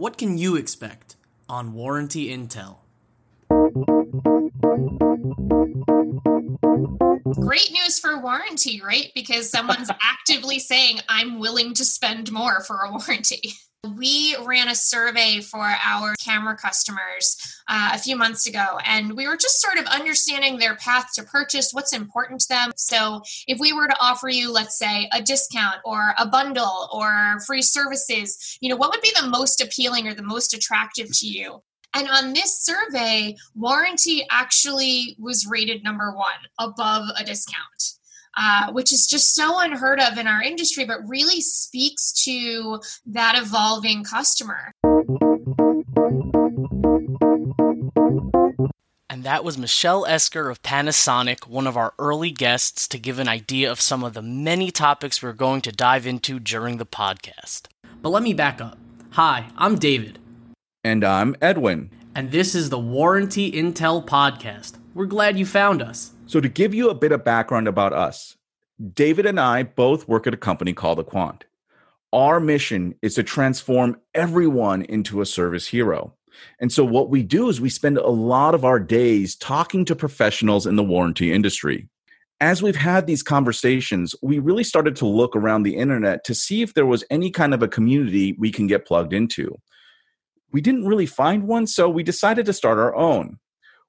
What can you expect on Warranty Intel? Great news for warranty, right? Because someone's actively saying, I'm willing to spend more for a warranty. We ran a survey for our camera customers uh, a few months ago, and we were just sort of understanding their path to purchase, what's important to them. So, if we were to offer you, let's say, a discount or a bundle or free services, you know, what would be the most appealing or the most attractive to you? And on this survey, warranty actually was rated number one above a discount. Uh, which is just so unheard of in our industry, but really speaks to that evolving customer. And that was Michelle Esker of Panasonic, one of our early guests, to give an idea of some of the many topics we're going to dive into during the podcast. But let me back up. Hi, I'm David. And I'm Edwin. And this is the Warranty Intel Podcast. We're glad you found us. So, to give you a bit of background about us, David and I both work at a company called Aquant. Our mission is to transform everyone into a service hero. And so, what we do is we spend a lot of our days talking to professionals in the warranty industry. As we've had these conversations, we really started to look around the internet to see if there was any kind of a community we can get plugged into we didn't really find one, so we decided to start our own.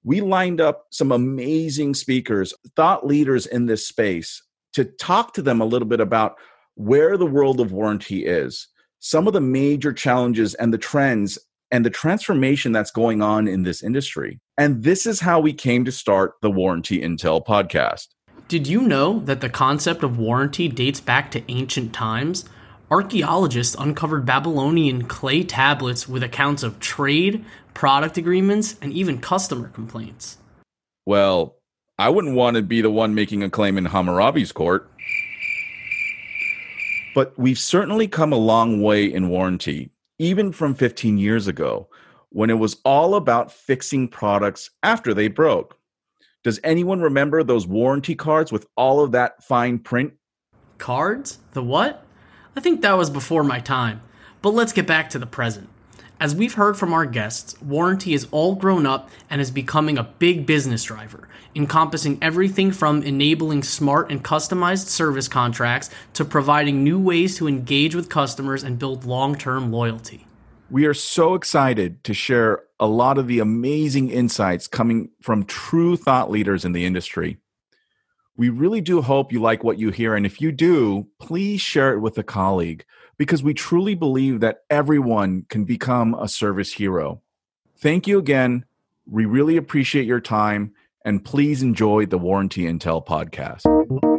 We lined up some amazing speakers, thought leaders in this space, to talk to them a little bit about where the world of warranty is, some of the major challenges and the trends and the transformation that's going on in this industry. And this is how we came to start the Warranty Intel podcast. Did you know that the concept of warranty dates back to ancient times? Archaeologists uncovered Babylonian clay tablets with accounts of trade, product agreements, and even customer complaints. Well, I wouldn't want to be the one making a claim in Hammurabi's court. But we've certainly come a long way in warranty, even from 15 years ago, when it was all about fixing products after they broke. Does anyone remember those warranty cards with all of that fine print? Cards? The what? I think that was before my time. But let's get back to the present. As we've heard from our guests, warranty is all grown up and is becoming a big business driver, encompassing everything from enabling smart and customized service contracts to providing new ways to engage with customers and build long term loyalty. We are so excited to share a lot of the amazing insights coming from true thought leaders in the industry. We really do hope you like what you hear. And if you do, please share it with a colleague because we truly believe that everyone can become a service hero. Thank you again. We really appreciate your time. And please enjoy the Warranty Intel podcast.